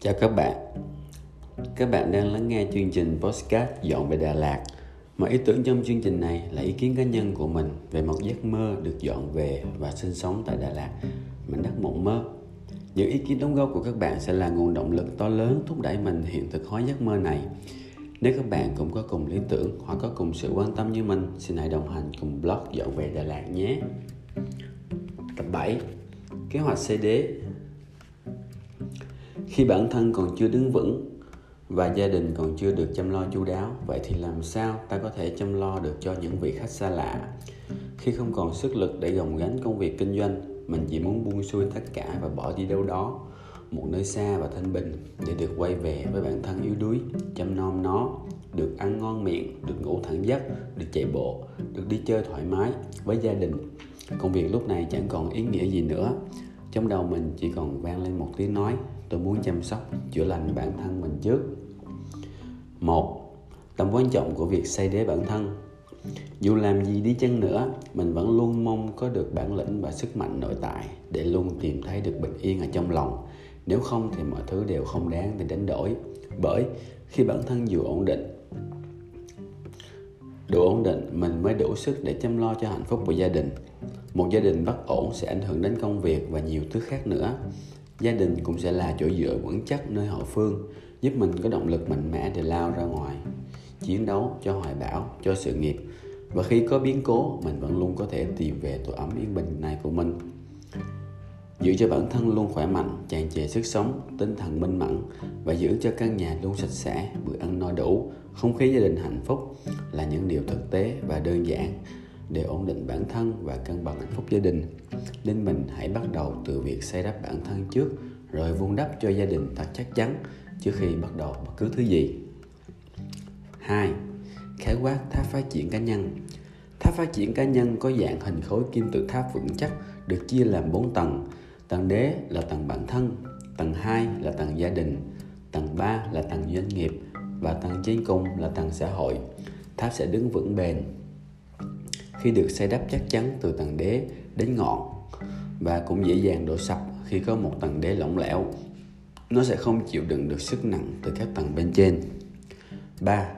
Chào các bạn Các bạn đang lắng nghe chương trình Postcard Dọn về Đà Lạt Mọi ý tưởng trong chương trình này là ý kiến cá nhân của mình về một giấc mơ được dọn về và sinh sống tại Đà Lạt, mảnh đất mộng mơ. Những ý kiến đóng góp của các bạn sẽ là nguồn động lực to lớn thúc đẩy mình hiện thực hóa giấc mơ này. Nếu các bạn cũng có cùng lý tưởng hoặc có cùng sự quan tâm như mình, xin hãy đồng hành cùng blog dọn về Đà Lạt nhé. Tập 7 Kế hoạch CD khi bản thân còn chưa đứng vững và gia đình còn chưa được chăm lo chu đáo, vậy thì làm sao ta có thể chăm lo được cho những vị khách xa lạ? Khi không còn sức lực để gồng gánh công việc kinh doanh, mình chỉ muốn buông xuôi tất cả và bỏ đi đâu đó, một nơi xa và thanh bình, để được quay về với bản thân yếu đuối, chăm nom nó, được ăn ngon miệng, được ngủ thẳng giấc, được chạy bộ, được đi chơi thoải mái với gia đình. Công việc lúc này chẳng còn ý nghĩa gì nữa trong đầu mình chỉ còn vang lên một tiếng nói, tôi muốn chăm sóc, chữa lành bản thân mình trước. Một, tầm quan trọng của việc xây đế bản thân. Dù làm gì đi chăng nữa, mình vẫn luôn mong có được bản lĩnh và sức mạnh nội tại để luôn tìm thấy được bình yên ở trong lòng. Nếu không thì mọi thứ đều không đáng để đánh đổi, bởi khi bản thân dù ổn định, đủ ổn định, mình mới đủ sức để chăm lo cho hạnh phúc của gia đình một gia đình bất ổn sẽ ảnh hưởng đến công việc và nhiều thứ khác nữa. Gia đình cũng sẽ là chỗ dựa vững chắc nơi hậu phương, giúp mình có động lực mạnh mẽ để lao ra ngoài. Chiến đấu cho hoài bão, cho sự nghiệp. Và khi có biến cố, mình vẫn luôn có thể tìm về tổ ấm yên bình này của mình. Giữ cho bản thân luôn khỏe mạnh, tràn trề sức sống, tinh thần minh mẫn và giữ cho căn nhà luôn sạch sẽ, bữa ăn no đủ. Không khí gia đình hạnh phúc là những điều thực tế và đơn giản để ổn định bản thân và cân bằng hạnh phúc gia đình nên mình hãy bắt đầu từ việc xây đắp bản thân trước rồi vun đắp cho gia đình thật chắc chắn trước khi bắt đầu bất cứ thứ gì 2. Khái quát tháp phát triển cá nhân Tháp phát triển cá nhân có dạng hình khối kim tự tháp vững chắc được chia làm 4 tầng. Tầng đế là tầng bản thân, tầng 2 là tầng gia đình, tầng 3 là tầng doanh nghiệp và tầng trên cùng là tầng xã hội. Tháp sẽ đứng vững bền khi được xây đắp chắc chắn từ tầng đế đến ngọn và cũng dễ dàng đổ sập khi có một tầng đế lỏng lẻo. Nó sẽ không chịu đựng được sức nặng từ các tầng bên trên. 3.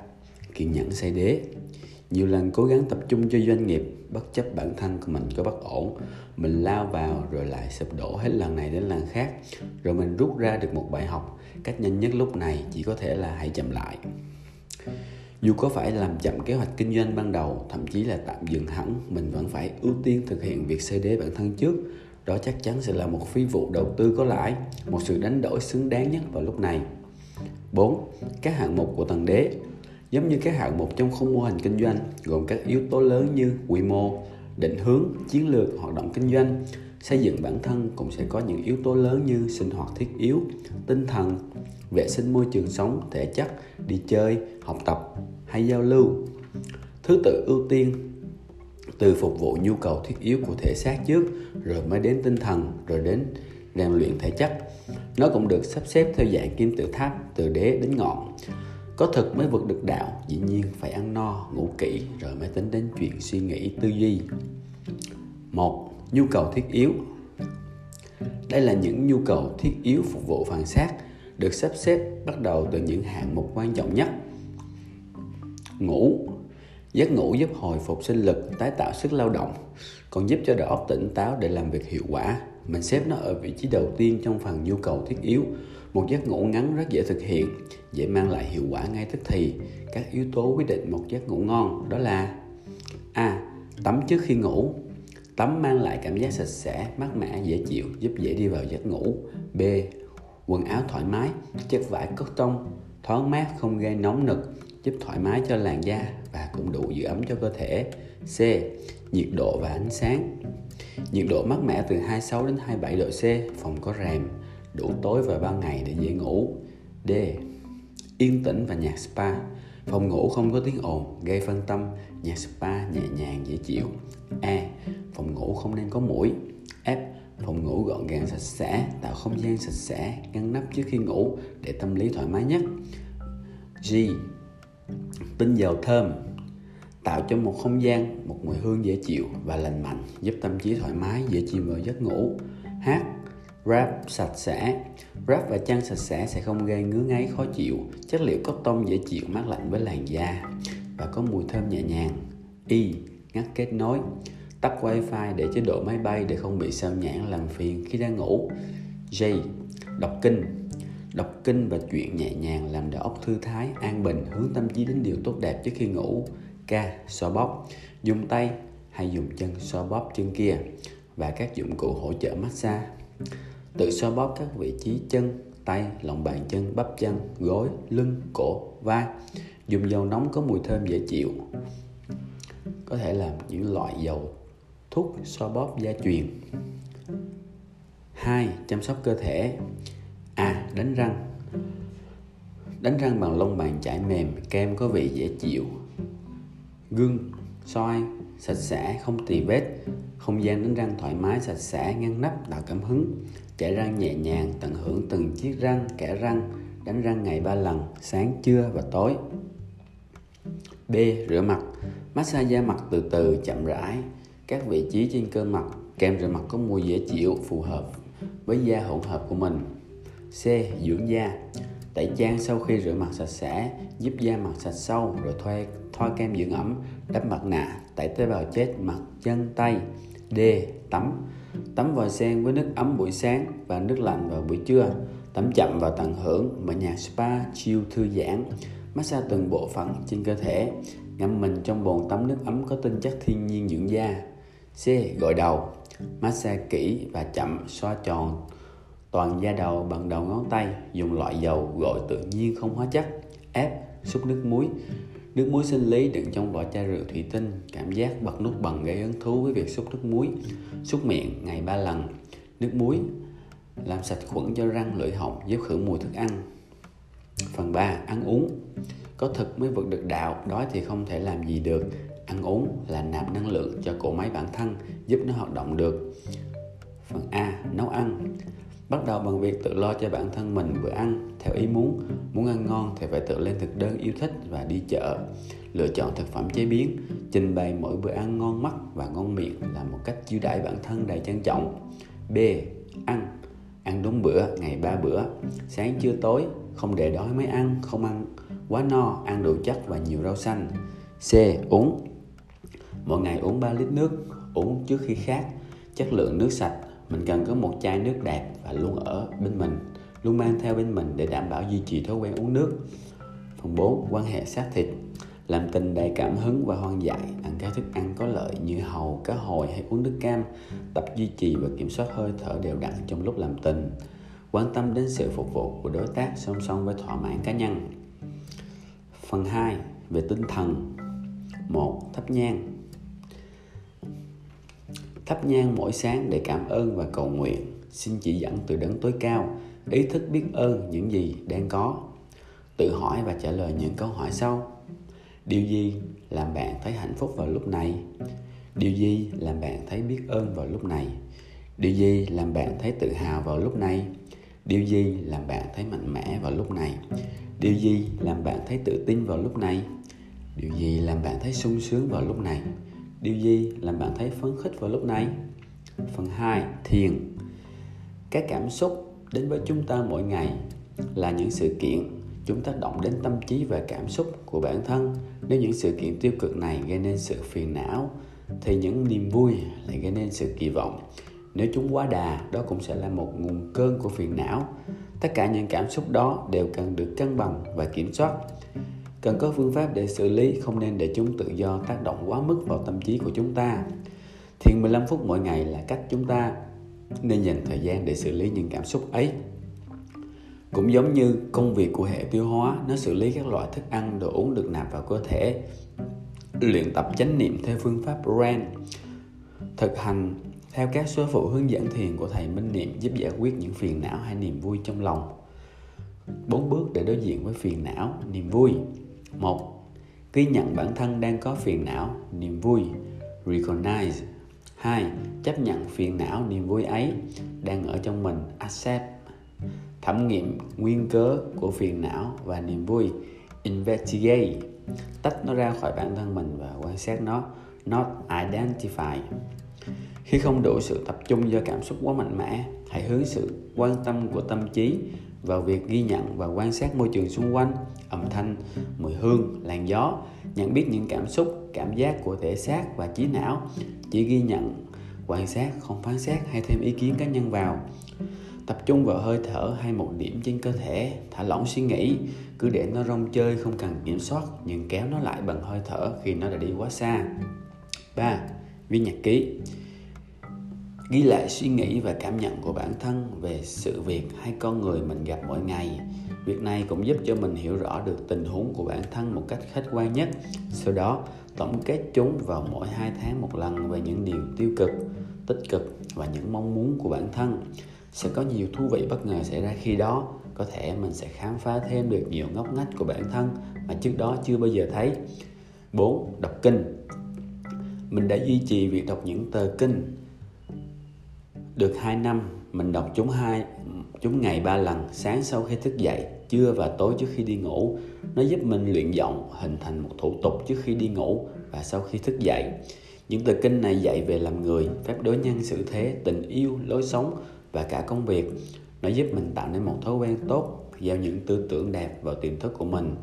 Kiên nhẫn xây đế nhiều lần cố gắng tập trung cho doanh nghiệp, bất chấp bản thân của mình có bất ổn, mình lao vào rồi lại sụp đổ hết lần này đến lần khác, rồi mình rút ra được một bài học cách nhanh nhất lúc này chỉ có thể là hãy chậm lại dù có phải làm chậm kế hoạch kinh doanh ban đầu thậm chí là tạm dừng hẳn mình vẫn phải ưu tiên thực hiện việc xây đế bản thân trước. Đó chắc chắn sẽ là một phi vụ đầu tư có lãi một sự đánh đổi xứng đáng nhất vào lúc này. 4. Các hạng mục của tầng đế. Giống như các hạng mục trong khung mô hình kinh doanh gồm các yếu tố lớn như quy mô, định hướng, chiến lược, hoạt động kinh doanh, xây dựng bản thân cũng sẽ có những yếu tố lớn như sinh hoạt thiết yếu, tinh thần, vệ sinh môi trường sống, thể chất, đi chơi, học tập hay giao lưu. Thứ tự ưu tiên từ phục vụ nhu cầu thiết yếu của thể xác trước rồi mới đến tinh thần rồi đến rèn luyện thể chất. Nó cũng được sắp xếp theo dạng kim tự tháp từ đế đến ngọn. Có thực mới vượt được đạo dĩ nhiên phải ăn no ngủ kỹ rồi mới tính đến chuyện suy nghĩ tư duy. Một nhu cầu thiết yếu. Đây là những nhu cầu thiết yếu phục vụ phản xác được sắp xếp bắt đầu từ những hạng mục quan trọng nhất. Ngủ. Giấc ngủ giúp hồi phục sinh lực, tái tạo sức lao động, còn giúp cho đầu óc tỉnh táo để làm việc hiệu quả. Mình xếp nó ở vị trí đầu tiên trong phần nhu cầu thiết yếu. Một giấc ngủ ngắn rất dễ thực hiện, dễ mang lại hiệu quả ngay tức thì. Các yếu tố quyết định một giấc ngủ ngon, đó là a. Tắm trước khi ngủ. Tắm mang lại cảm giác sạch sẽ, mát mẻ, dễ chịu, giúp dễ đi vào giấc ngủ. B quần áo thoải mái chất vải cotton thoáng mát không gây nóng nực giúp thoải mái cho làn da và cũng đủ giữ ấm cho cơ thể. C. Nhiệt độ và ánh sáng. Nhiệt độ mát mẻ từ 26 đến 27 độ C phòng có rèm đủ tối và ban ngày để dễ ngủ. D. Yên tĩnh và nhạc spa. Phòng ngủ không có tiếng ồn, gây phân tâm, nhạc spa nhẹ nhàng dễ chịu. E. Phòng ngủ không nên có mũi. F. Phòng ngủ gọn gàng sạch sẽ, tạo không gian sạch sẽ, ngăn nắp trước khi ngủ để tâm lý thoải mái nhất G. Tinh dầu thơm tạo cho một không gian, một mùi hương dễ chịu và lành mạnh, giúp tâm trí thoải mái, dễ chìm vào giấc ngủ. H Wrap sạch sẽ Wrap và chăn sạch sẽ sẽ không gây ngứa ngáy khó chịu Chất liệu cotton dễ chịu mát lạnh với làn da Và có mùi thơm nhẹ nhàng Y. Ngắt kết nối Tắt wifi để chế độ máy bay để không bị sao nhãn làm phiền khi đang ngủ J. Đọc kinh Đọc kinh và chuyện nhẹ nhàng làm đầu óc thư thái, an bình, hướng tâm trí đến điều tốt đẹp trước khi ngủ. K. Xoa bóp Dùng tay hay dùng chân xoa bóp chân kia và các dụng cụ hỗ trợ massage. Tự xoa bóp các vị trí chân, tay, lòng bàn chân, bắp chân, gối, lưng, cổ, vai. Dùng dầu nóng có mùi thơm dễ chịu. Có thể làm những loại dầu thuốc xoa bóp gia truyền. 2. Chăm sóc cơ thể. À, đánh răng. Đánh răng bằng lông bàn chải mềm, kem có vị dễ chịu. Gương, soi, sạch sẽ, không tì vết. Không gian đánh răng thoải mái, sạch sẽ, ngăn nắp, tạo cảm hứng. Kẻ răng nhẹ nhàng, tận hưởng từng chiếc răng, kẻ răng. Đánh răng ngày ba lần, sáng, trưa và tối. B. Rửa mặt. Massage da mặt từ từ, chậm rãi. Các vị trí trên cơ mặt Kem rửa mặt có mùi dễ chịu, phù hợp với da hỗn hợp của mình. C. Dưỡng da. Tẩy trang sau khi rửa mặt sạch sẽ giúp da mặt sạch sâu rồi thoa, thoa kem dưỡng ẩm đắp mặt nạ tẩy tế bào chết mặt chân tay. D. Tắm. Tắm vòi sen với nước ấm buổi sáng và nước lạnh vào buổi trưa. Tắm chậm và tận hưởng mở nhạc spa chill thư giãn massage từng bộ phận trên cơ thể ngâm mình trong bồn tắm nước ấm có tinh chất thiên nhiên dưỡng da. C. Gội đầu massage kỹ và chậm xoa tròn. Toàn da đầu bằng đầu ngón tay, dùng loại dầu gội tự nhiên không hóa chất, ép, xúc nước muối. Nước muối sinh lý đựng trong vỏ chai rượu thủy tinh, cảm giác bật nút bằng gây hứng thú với việc xúc nước muối, xúc miệng ngày ba lần. Nước muối làm sạch khuẩn cho răng, lưỡi họng, giúp khử mùi thức ăn. Phần 3 ăn uống. Có thực mới vượt được đạo, đói thì không thể làm gì được ăn uống là nạp năng lượng cho cỗ máy bản thân, giúp nó hoạt động được. Phần a, nấu ăn. Bắt đầu bằng việc tự lo cho bản thân mình bữa ăn theo ý muốn muốn ăn ngon thì phải tự lên thực đơn yêu thích và đi chợ. Lựa chọn thực phẩm chế biến, trình bày mỗi bữa ăn ngon mắt và ngon miệng là một cách chiêu đãi bản thân đầy trân trọng. B, ăn. Ăn đúng bữa, ngày ba bữa. Sáng, trưa, tối, không để đói mới ăn, không ăn. Quá no, ăn đủ chất và nhiều rau xanh. C, uống mỗi ngày uống 3 lít nước, uống trước khi khát. Chất lượng nước sạch, mình cần có một chai nước đẹp và luôn ở bên mình, luôn mang theo bên mình để đảm bảo duy trì thói quen uống nước. Phần 4 quan hệ xác thịt. Làm tình đầy cảm hứng và hoang dại, ăn các thức ăn có lợi như hầu, cá hồi hay uống nước cam. Tập duy trì và kiểm soát hơi thở đều đặn trong lúc làm tình. Quan tâm đến sự phục vụ của đối tác song song với thỏa mãn cá nhân. Phần 2 về tinh thần. Một thắp nhang thắp nhang mỗi sáng để cảm ơn và cầu nguyện. Xin chỉ dẫn từ đấng tối cao, ý thức biết ơn những gì đang có. Tự hỏi và trả lời những câu hỏi sau. Điều gì làm bạn thấy hạnh phúc vào lúc này? Điều gì làm bạn thấy biết ơn vào lúc này? Điều gì làm bạn thấy tự hào vào lúc này? Điều gì làm bạn thấy mạnh mẽ vào lúc này? Điều gì làm bạn thấy tự tin vào lúc này? Điều gì làm bạn thấy sung sướng vào lúc này? Điều gì làm bạn thấy phấn khích vào lúc này? Phần 2 thiền. Các cảm xúc đến với chúng ta mỗi ngày là những sự kiện chúng ta động đến tâm trí và cảm xúc của bản thân. Nếu những sự kiện tiêu cực này gây nên sự phiền não, thì những niềm vui lại gây nên sự kỳ vọng. Nếu chúng quá đà, đó cũng sẽ là một nguồn cơn của phiền não. Tất cả những cảm xúc đó đều cần được cân bằng và kiểm soát cần có phương pháp để xử lý, không nên để chúng tự do tác động quá mức vào tâm trí của chúng ta. Thiền 15 phút mỗi ngày là cách chúng ta nên dành thời gian để xử lý những cảm xúc ấy. Cũng giống như công việc của hệ tiêu hóa, nó xử lý các loại thức ăn, đồ uống được nạp vào cơ thể, luyện tập chánh niệm theo phương pháp ren, thực hành theo các số phụ hướng dẫn thiền của thầy Minh Niệm giúp giải quyết những phiền não hay niềm vui trong lòng. Bốn bước để đối diện với phiền não, niềm vui một ghi nhận bản thân đang có phiền não, niềm vui. Recognize. Hai, chấp nhận phiền não, niềm vui ấy đang ở trong mình. Accept. Thẩm nghiệm nguyên cớ của phiền não và niềm vui. Investigate. Tách nó ra khỏi bản thân mình và quan sát nó. Not identify. Khi không đủ sự tập trung do cảm xúc quá mạnh mẽ, hãy hướng sự quan tâm của tâm trí vào việc ghi nhận và quan sát môi trường xung quanh, âm thanh, mùi hương, làn gió, nhận biết những cảm xúc, cảm giác của thể xác và trí não. Chỉ ghi nhận, quan sát, không phán xét hay thêm ý kiến cá nhân vào. Tập trung vào hơi thở hay một điểm trên cơ thể, thả lỏng suy nghĩ, cứ để nó rong chơi, không cần kiểm soát, nhưng kéo nó lại bằng hơi thở khi nó đã đi quá xa. 3. Viết nhật ký. Ghi lại suy nghĩ và cảm nhận của bản thân về sự việc hay con người mình gặp mỗi ngày. Việc này cũng giúp cho mình hiểu rõ được tình huống của bản thân một cách khách quan nhất. Sau đó, tổng kết chúng vào mỗi hai tháng một lần về những điều tiêu cực, tích cực và những mong muốn của bản thân. Sẽ có nhiều thú vị bất ngờ xảy ra khi đó. Có thể mình sẽ khám phá thêm được nhiều ngóc ngách của bản thân mà trước đó chưa bao giờ thấy. 4. Đọc kinh Mình đã duy trì việc đọc những tờ kinh được 2 năm, mình đọc chúng hai chúng ngày ba lần, sáng sau khi thức dậy, trưa và tối trước khi đi ngủ. Nó giúp mình luyện giọng, hình thành một thủ tục trước khi đi ngủ và sau khi thức dậy. Những tờ kinh này dạy về làm người, phép đối nhân xử thế, tình yêu, lối sống và cả công việc. Nó giúp mình tạo nên một thói quen tốt, gieo những tư tưởng đẹp vào tiềm thức của mình.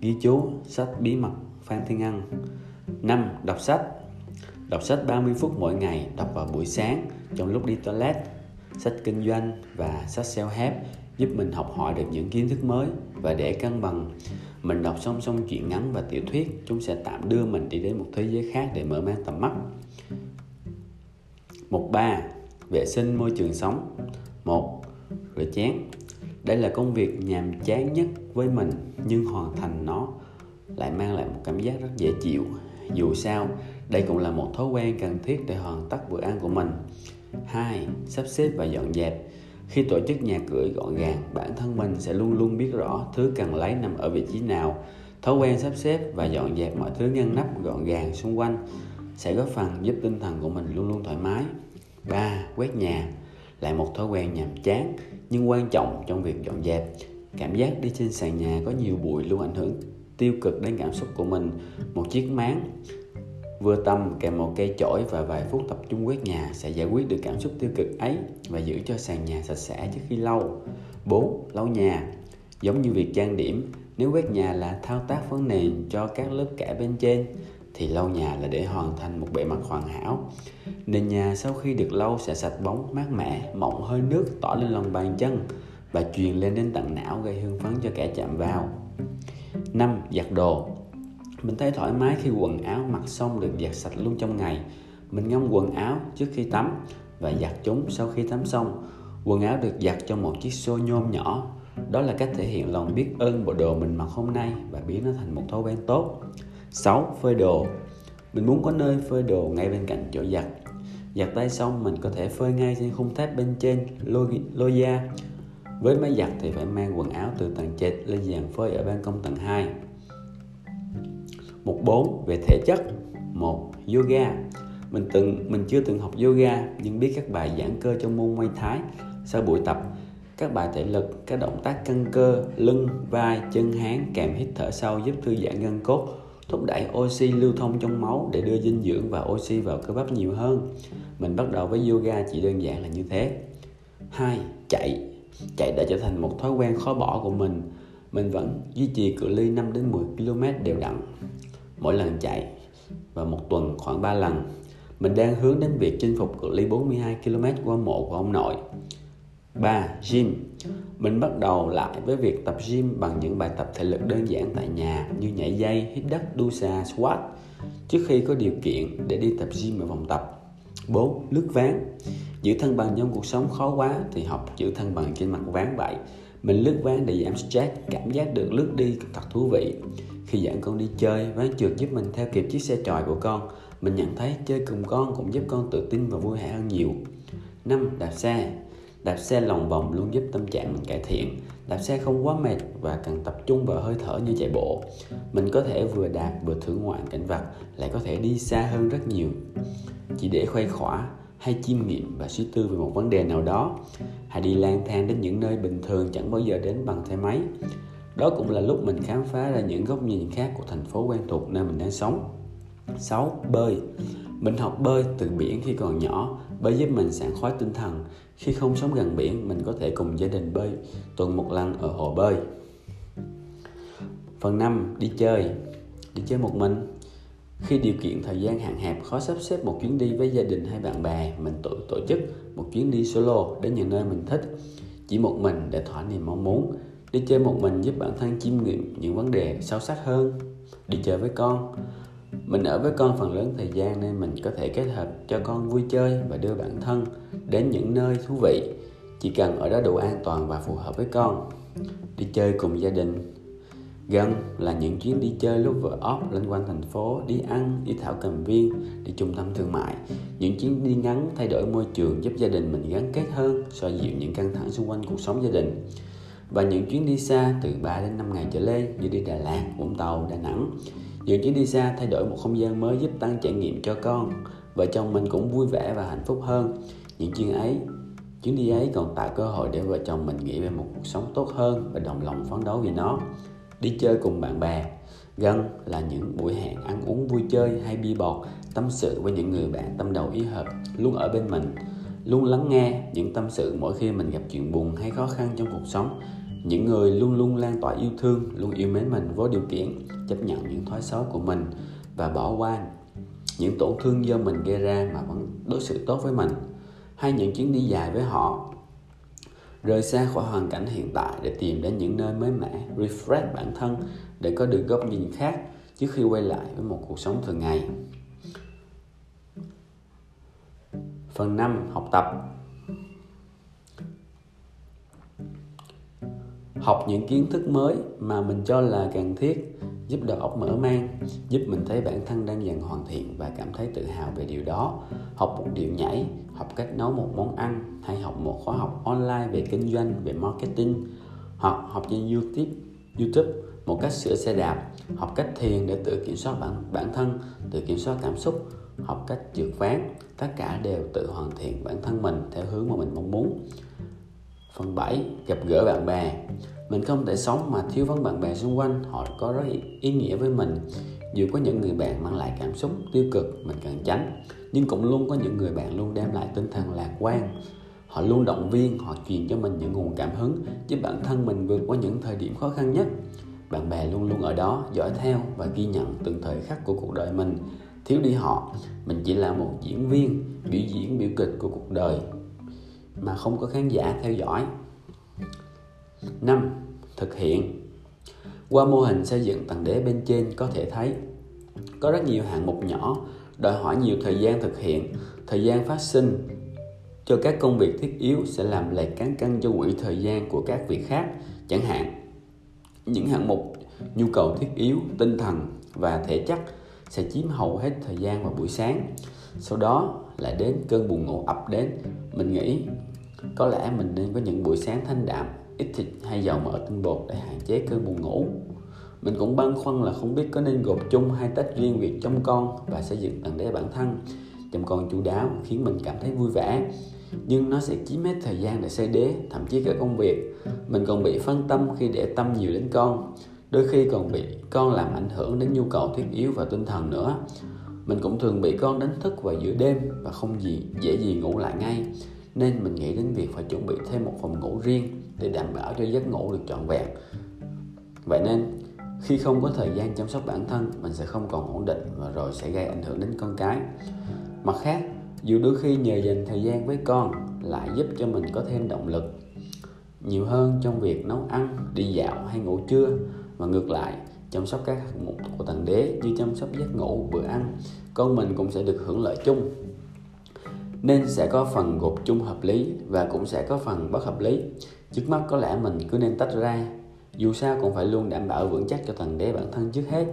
Ghi chú, sách bí mật Phan Thiên Ân 5. Đọc sách Đọc sách 30 phút mỗi ngày, đọc vào buổi sáng trong lúc đi toilet, sách kinh doanh và sách self-help giúp mình học hỏi được những kiến thức mới và để cân bằng. Mình đọc song song chuyện ngắn và tiểu thuyết chúng sẽ tạm đưa mình đi đến một thế giới khác để mở mang tầm mắt. Một ba vệ sinh môi trường sống. Một rửa chén. Đây là công việc nhàm chán nhất với mình nhưng hoàn thành nó lại mang lại một cảm giác rất dễ chịu. Dù sao đây cũng là một thói quen cần thiết để hoàn tất bữa ăn của mình. 2. Sắp xếp và dọn dẹp. Khi tổ chức nhà cửa gọn gàng, bản thân mình sẽ luôn luôn biết rõ thứ cần lấy nằm ở vị trí nào. Thói quen sắp xếp và dọn dẹp mọi thứ ngăn nắp gọn gàng xung quanh sẽ góp phần giúp tinh thần của mình luôn luôn thoải mái. 3. Quét nhà lại một thói quen nhàm chán nhưng quan trọng trong việc dọn dẹp. Cảm giác đi trên sàn nhà có nhiều bụi luôn ảnh hưởng tiêu cực đến cảm xúc của mình. Một chiếc máng Vừa tâm kèm một cây chổi và vài phút tập trung quét nhà sẽ giải quyết được cảm xúc tiêu cực ấy và giữ cho sàn nhà sạch sẽ trước khi lau. 4. Lau nhà Giống như việc trang điểm, nếu quét nhà là thao tác phấn nền cho các lớp kẻ bên trên, thì lau nhà là để hoàn thành một bề mặt hoàn hảo. Nền nhà sau khi được lau sẽ sạch bóng, mát mẻ, mọng hơi nước tỏ lên lòng bàn chân và truyền lên đến tận não gây hương phấn cho kẻ chạm vào. 5. Giặt đồ mình thấy thoải mái khi quần áo mặc xong được giặt sạch luôn trong ngày. Mình ngâm quần áo trước khi tắm và giặt chúng sau khi tắm xong. Quần áo được giặt trong một chiếc xô nhôm nhỏ. Đó là cách thể hiện lòng biết ơn bộ đồ mình mặc hôm nay và biến nó thành một thói quen tốt. 6. Phơi đồ. Mình muốn có nơi phơi đồ ngay bên cạnh chỗ giặt Giặt tay xong mình có thể phơi ngay trên khung thép bên trên lôi, lôi da. Với máy giặt thì phải mang quần áo từ tầng trệt lên dàn phơi ở ban công tầng 2 một bốn về thể chất. Một, yoga. Mình từng, mình chưa từng học yoga, nhưng biết các bài giãn cơ trong môn Muay Thái sau buổi tập, các bài thể lực, các động tác căng cơ, lưng, vai, chân, háng kèm hít thở sâu giúp thư giãn gân cốt, thúc đẩy oxy lưu thông trong máu để đưa dinh dưỡng và oxy vào cơ bắp nhiều hơn. Mình bắt đầu với yoga chỉ đơn giản là như thế. Hai, chạy. Chạy đã trở thành một thói quen khó bỏ của mình. Mình vẫn duy trì cự ly 5 đến 10 km đều đặn mỗi lần chạy và một tuần khoảng 3 lần. Mình đang hướng đến việc chinh phục cự ly 42 km qua mộ của ông nội. 3. Gym Mình bắt đầu lại với việc tập gym bằng những bài tập thể lực đơn giản tại nhà như nhảy dây, hít đất, đu xà, squat trước khi có điều kiện để đi tập gym ở phòng tập. 4. Lướt ván Giữ thân bằng trong cuộc sống khó quá thì học giữ thân bằng trên mặt ván vậy. Mình lướt ván để giảm stress, cảm giác được lướt đi thật thú vị. Khi dẫn con đi chơi, ván trượt giúp mình theo kịp chiếc xe tròi của con. Mình nhận thấy chơi cùng con cũng giúp con tự tin và vui vẻ hơn nhiều. năm Đạp xe Đạp xe lòng vòng luôn giúp tâm trạng mình cải thiện. Đạp xe không quá mệt và cần tập trung vào hơi thở như chạy bộ. Mình có thể vừa đạp vừa thưởng ngoạn cảnh vật, lại có thể đi xa hơn rất nhiều. Chỉ để khoe khỏa hay chiêm nghiệm và suy tư về một vấn đề nào đó, hay đi lang thang đến những nơi bình thường chẳng bao giờ đến bằng xe máy. Đó cũng là lúc mình khám phá ra những góc nhìn khác của thành phố quen thuộc nơi mình đang sống. 6. Bơi. Mình học bơi từ biển khi còn nhỏ Bơi giúp mình sảng khoái tinh thần. Khi không sống gần biển, mình có thể cùng gia đình bơi tuần một lần ở hồ bơi. Phần 5. Đi chơi. Đi chơi một mình khi điều kiện thời gian hạn hẹp, khó sắp xếp một chuyến đi với gia đình hay bạn bè, mình tự tổ chức một chuyến đi solo đến những nơi mình thích. Chỉ một mình để thỏa niềm mong muốn. Đi chơi một mình giúp bản thân chiêm nghiệm những vấn đề sâu sắc hơn. Đi chơi với con. Mình ở với con phần lớn thời gian nên mình có thể kết hợp cho con vui chơi và đưa bản thân đến những nơi thú vị. Chỉ cần ở đó đủ an toàn và phù hợp với con. Đi chơi cùng gia đình. Gần là những chuyến đi chơi lúc vợ óc lên quanh thành phố, đi ăn, đi thảo cầm viên, đi trung tâm thương mại. Những chuyến đi ngắn thay đổi môi trường giúp gia đình mình gắn kết hơn, xoa dịu những căng thẳng xung quanh cuộc sống gia đình. Và những chuyến đi xa từ 3 đến 5 ngày trở lên như đi Đà Lạt, Vũng Tàu, Đà Nẵng. Những chuyến đi xa thay đổi một không gian mới giúp tăng trải nghiệm cho con. Vợ chồng mình cũng vui vẻ và hạnh phúc hơn. Những chuyến ấy chuyến đi ấy còn tạo cơ hội để vợ chồng mình nghĩ về một cuộc sống tốt hơn và đồng lòng phấn đấu vì nó đi chơi cùng bạn bè. Gần là những buổi hẹn ăn uống vui chơi hay bi bọt, tâm sự với những người bạn tâm đầu ý hợp, luôn ở bên mình, luôn lắng nghe những tâm sự mỗi khi mình gặp chuyện buồn hay khó khăn trong cuộc sống. Những người luôn luôn lan tỏa yêu thương, luôn yêu mến mình vô điều kiện, chấp nhận những thói xấu của mình và bỏ qua những tổn thương do mình gây ra mà vẫn đối xử tốt với mình. Hay những chuyến đi dài với họ rời xa khỏi hoàn cảnh hiện tại để tìm đến những nơi mới mẻ, refresh bản thân để có được góc nhìn khác trước khi quay lại với một cuộc sống thường ngày. Phần 5. Học tập Học những kiến thức mới mà mình cho là cần thiết giúp đầu óc mở mang, giúp mình thấy bản thân đang dần hoàn thiện và cảm thấy tự hào về điều đó. Học một điệu nhảy, học cách nấu một món ăn hay học một khóa học online về kinh doanh, về marketing hoặc học trên YouTube, YouTube một cách sửa xe đạp, học cách thiền để tự kiểm soát bản bản thân, tự kiểm soát cảm xúc, học cách vượt ván, tất cả đều tự hoàn thiện bản thân mình theo hướng mà mình mong muốn. Phần 7. Gặp gỡ bạn bè mình không thể sống mà thiếu vắng bạn bè xung quanh Họ có rất ý nghĩa với mình. Dù có những người bạn mang lại cảm xúc tiêu cực mình cần tránh Nhưng cũng luôn có những người bạn luôn đem lại tinh thần lạc quan. Họ luôn động viên, họ truyền cho mình những nguồn cảm hứng Giúp bản thân mình vượt qua những thời điểm khó khăn nhất. Bạn bè luôn luôn ở đó, dõi theo và ghi nhận từng thời khắc của cuộc đời mình. Thiếu đi họ, mình chỉ là một diễn viên, biểu diễn biểu kịch của cuộc đời mà không có khán giả theo dõi. 5. Thực hiện. Qua mô hình xây dựng tầng đế bên trên có thể thấy, có rất nhiều hạng mục nhỏ, đòi hỏi nhiều thời gian thực hiện, thời gian phát sinh. Cho các công việc thiết yếu sẽ làm lệch cán cân cho quỹ thời gian của các việc khác, chẳng hạn. Những hạng mục, nhu cầu thiết yếu, tinh thần và thể chất sẽ chiếm hầu hết thời gian vào buổi sáng. Sau đó lại đến cơn buồn ngủ ập đến. Mình nghĩ có lẽ mình nên có những buổi sáng thanh đạm ít thịt hay dầu mỡ tinh bột để hạn chế cơn buồn ngủ. Mình cũng băn khoăn là không biết có nên gộp chung hay tách riêng việc trông con và xây dựng tầng đế bản thân. Chăm con chu đáo khiến mình cảm thấy vui vẻ, nhưng nó sẽ chiếm hết thời gian để xây đế, thậm chí cả công việc. Mình còn bị phân tâm khi để tâm nhiều đến con, đôi khi còn bị con làm ảnh hưởng đến nhu cầu thiết yếu và tinh thần nữa. Mình cũng thường bị con đánh thức vào giữa đêm và không gì, dễ gì ngủ lại ngay, nên mình nghĩ đến việc phải chuẩn bị thêm một phòng ngủ riêng để đảm bảo cho giấc ngủ được trọn vẹn. Vậy nên, khi không có thời gian chăm sóc bản thân, mình sẽ không còn ổn định và rồi sẽ gây ảnh hưởng đến con cái. Mặt khác, dù đôi khi nhờ dành thời gian với con lại giúp cho mình có thêm động lực. Nhiều hơn trong việc nấu ăn, đi dạo hay ngủ trưa, và ngược lại, chăm sóc các hạng mục của tầng đế như chăm sóc giấc ngủ, bữa ăn, con mình cũng sẽ được hưởng lợi chung. Nên sẽ có phần gộp chung hợp lý và cũng sẽ có phần bất hợp lý trước mắt có lẽ mình cứ nên tách ra, dù sao cũng phải luôn đảm bảo vững chắc cho thằng đế bản thân trước hết.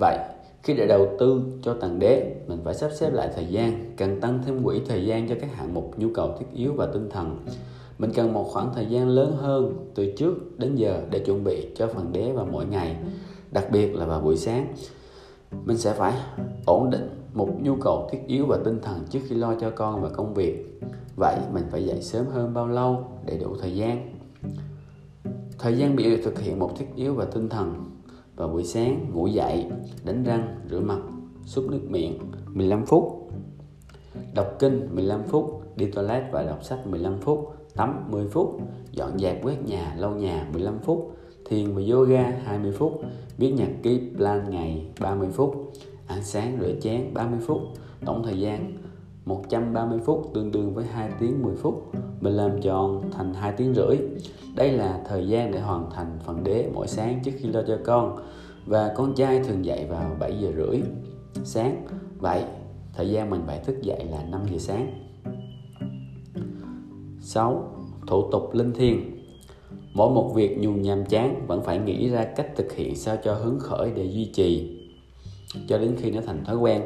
Vậy, khi để đầu tư cho thằng đế, mình phải sắp xếp lại thời gian cần tăng thêm quỹ thời gian cho các hạng mục, nhu cầu thiết yếu và tinh thần. Mình cần một khoảng thời gian lớn hơn từ trước đến giờ để chuẩn bị cho phần đế vào mỗi ngày, đặc biệt là vào buổi sáng. Mình sẽ phải ổn định một nhu cầu thiết yếu và tinh thần trước khi lo cho con và công việc vậy mình phải dậy sớm hơn bao lâu để đủ thời gian? Thời gian biểu thực hiện một thiết yếu và tinh thần. Vào buổi sáng, ngủ dậy, đánh răng, rửa mặt, xúc nước miệng 15 phút. Đọc kinh 15 phút, đi toilet và đọc sách 15 phút, tắm 10 phút, dọn dẹp quét nhà, lau nhà 15 phút, thiền và yoga 20 phút, viết nhật ký plan ngày 30 phút, ăn sáng rửa chén 30 phút. Tổng thời gian 130 phút, tương đương với 2 tiếng 10 phút. Mình làm tròn thành 2 tiếng rưỡi. Đây là thời gian để hoàn thành phần đế mỗi sáng trước khi lo cho con. Và con trai thường dậy vào 7 giờ rưỡi sáng. Vậy, thời gian mình phải thức dậy là 5 giờ sáng. 6. Thủ tục linh thiêng. Mỗi một việc dù nhàm chán, vẫn phải nghĩ ra cách thực hiện sao cho hứng khởi để duy trì. Cho đến khi nó thành thói quen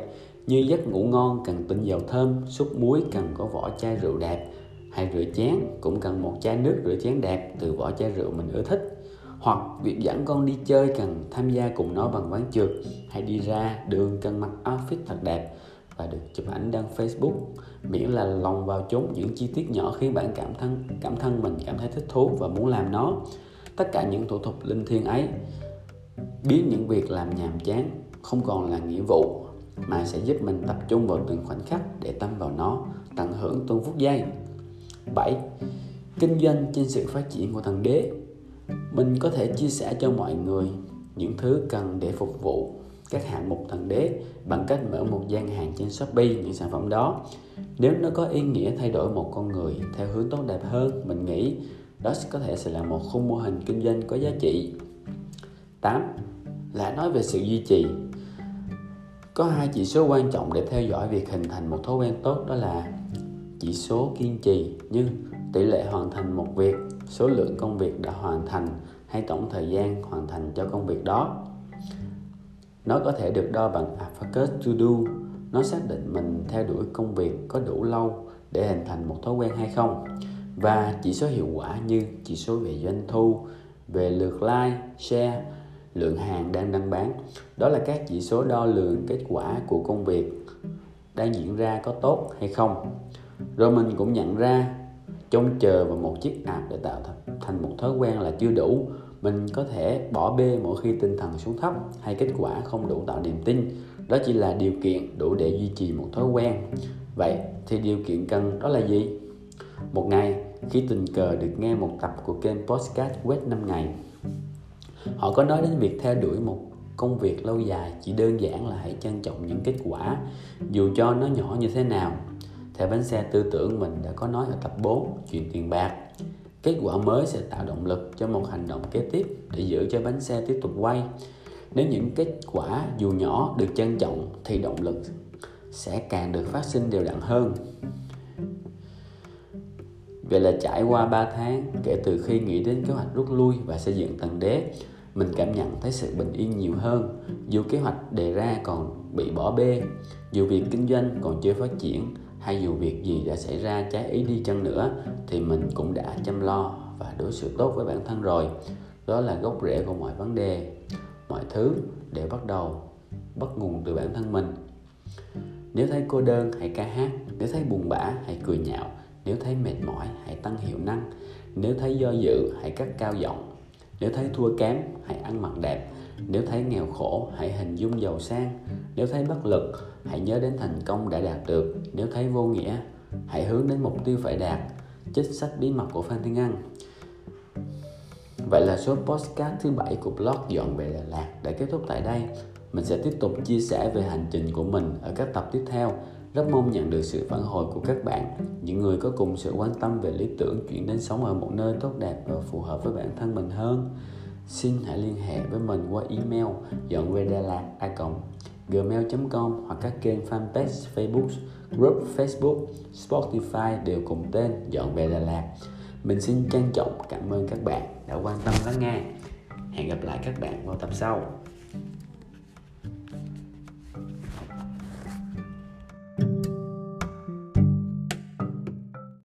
như giấc ngủ ngon cần tinh dầu thơm xúc muối cần có vỏ chai rượu đẹp. Hay rửa chén cũng cần một chai nước rửa chén đẹp từ vỏ chai rượu mình ưa thích. Hoặc việc dẫn con đi chơi cần tham gia cùng nó bằng ván trượt hay đi ra đường cần mặc outfit thật đẹp và được chụp ảnh đăng Facebook. Miễn là lòng vào chốn những chi tiết nhỏ khiến bạn cảm thân cảm thân mình cảm thấy thích thú và muốn làm nó. Tất cả những thủ tục linh thiêng ấy, biến những việc làm nhàm chán không còn là nghĩa vụ mà sẽ giúp mình tập trung vào từng khoảnh khắc để tâm vào nó tận hưởng từng phút giây 7. Kinh doanh trên sự phát triển của thằng đế Mình có thể chia sẻ cho mọi người những thứ cần để phục vụ các hạng mục thần đế bằng cách mở một gian hàng trên Shopee những sản phẩm đó. Nếu nó có ý nghĩa thay đổi một con người theo hướng tốt đẹp hơn, mình nghĩ đó có thể sẽ là một khung mô hình kinh doanh có giá trị. 8. là nói về sự duy trì. Có hai chỉ số quan trọng để theo dõi việc hình thành một thói quen tốt đó là chỉ số kiên trì như tỷ lệ hoàn thành một việc, số lượng công việc đã hoàn thành hay tổng thời gian hoàn thành cho công việc đó. Nó có thể được đo bằng focus to do. Nó xác định mình theo đuổi công việc có đủ lâu để hình thành một thói quen hay không. Và chỉ số hiệu quả như chỉ số về doanh thu về lượt like share lượng hàng đang đăng bán. Đó là các chỉ số đo lường kết quả của công việc đang diễn ra có tốt hay không. Rồi mình cũng nhận ra trông chờ vào một chiếc app để tạo thành một thói quen là chưa đủ. Mình có thể bỏ bê mỗi khi tinh thần xuống thấp hay kết quả không đủ tạo niềm tin. Đó chỉ là điều kiện đủ để duy trì một thói quen. Vậy thì điều kiện cần đó là gì? Một ngày, khi tình cờ được nghe một tập của kênh podcast quét 5 ngày họ có nói đến việc theo đuổi một công việc lâu dài, chỉ đơn giản là hãy trân trọng những kết quả, dù cho nó nhỏ như thế nào. Theo bánh xe tư tưởng mình đã có nói ở tập 4 chuyện tiền bạc. Kết quả mới sẽ tạo động lực cho một hành động kế tiếp để giữ cho bánh xe tiếp tục quay. Nếu những kết quả dù nhỏ được trân trọng thì động lực sẽ càng được phát sinh đều đặn hơn. Vậy là trải qua 3 tháng kể từ khi nghĩ đến kế hoạch rút lui và xây dựng tầng đế mình cảm nhận thấy sự bình yên nhiều hơn, dù kế hoạch đề ra còn bị bỏ bê. Dù việc kinh doanh còn chưa phát triển, hay dù việc gì đã xảy ra trái ý đi chăng nữa, thì mình cũng đã chăm lo và đối xử tốt với bản thân rồi. Đó là gốc rễ của mọi vấn đề. Mọi thứ đều bắt đầu bắt nguồn từ bản thân mình. Nếu thấy cô đơn hãy ca hát, nếu thấy buồn bã hãy cười nhạo, nếu thấy mệt mỏi hãy tăng hiệu năng, nếu thấy do dự hãy cắt cao giọng nếu thấy thua kém, hãy ăn mặc đẹp. Nếu thấy nghèo khổ, hãy hình dung giàu sang. Nếu thấy bất lực, hãy nhớ đến thành công đã đạt được. Nếu thấy vô nghĩa, hãy hướng đến mục tiêu phải đạt. Trích sách bí mật của phan thiên ân vậy là số postcard thứ bảy của blog dọn về đà lạt đã kết thúc tại đây. Mình sẽ tiếp tục chia sẻ về hành trình của mình ở các tập tiếp theo rất mong nhận được sự phản hồi của các bạn những người có cùng sự quan tâm về lý tưởng chuyển đến sống ở một nơi tốt đẹp và phù hợp với bản thân mình hơn xin hãy liên hệ với mình qua email dọn về đà lạt a gmail.com hoặc các kênh fanpage Facebook, group Facebook, Spotify đều cùng tên Dọn về Đà Lạt. Mình xin trân trọng cảm ơn các bạn đã quan tâm lắng nghe. Hẹn gặp lại các bạn vào tập sau.